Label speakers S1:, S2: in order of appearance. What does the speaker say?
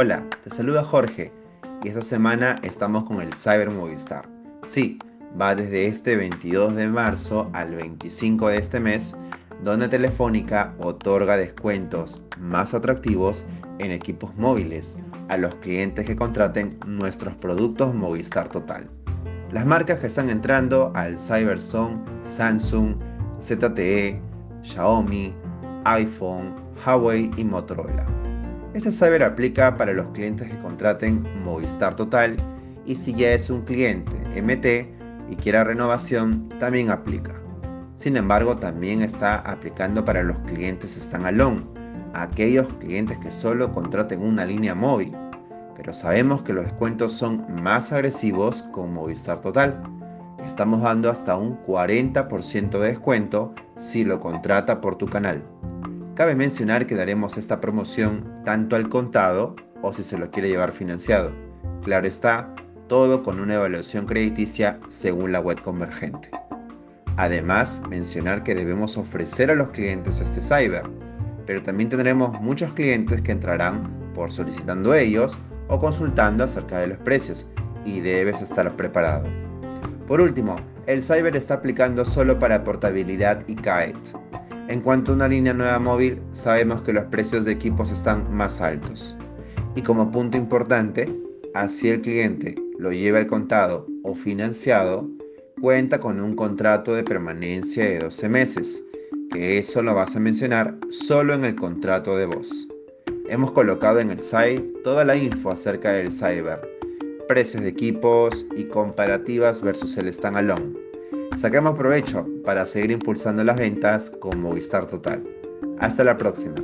S1: Hola, te saluda Jorge y esta semana estamos con el Cyber Movistar. Sí, va desde este 22 de marzo al 25 de este mes, donde Telefónica otorga descuentos más atractivos en equipos móviles a los clientes que contraten nuestros productos Movistar Total. Las marcas que están entrando al Cyberzone, Samsung, ZTE, Xiaomi, iPhone, Huawei y Motorola. Este cyber aplica para los clientes que contraten Movistar Total y si ya es un cliente MT y quiera renovación, también aplica. Sin embargo, también está aplicando para los clientes standalone, aquellos clientes que solo contraten una línea móvil. Pero sabemos que los descuentos son más agresivos con Movistar Total. Estamos dando hasta un 40% de descuento si lo contrata por tu canal. Cabe mencionar que daremos esta promoción tanto al contado o si se lo quiere llevar financiado. Claro está, todo con una evaluación crediticia según la web convergente. Además, mencionar que debemos ofrecer a los clientes este cyber, pero también tendremos muchos clientes que entrarán por solicitando ellos o consultando acerca de los precios y debes estar preparado. Por último, el cyber está aplicando solo para portabilidad y kite en cuanto a una línea nueva móvil, sabemos que los precios de equipos están más altos. Y como punto importante, así el cliente lo lleva al contado o financiado, cuenta con un contrato de permanencia de 12 meses, que eso lo vas a mencionar solo en el contrato de voz. Hemos colocado en el site toda la info acerca del cyber, precios de equipos y comparativas versus el standalone. Saquemos provecho para seguir impulsando las ventas con Movistar Total. Hasta la próxima.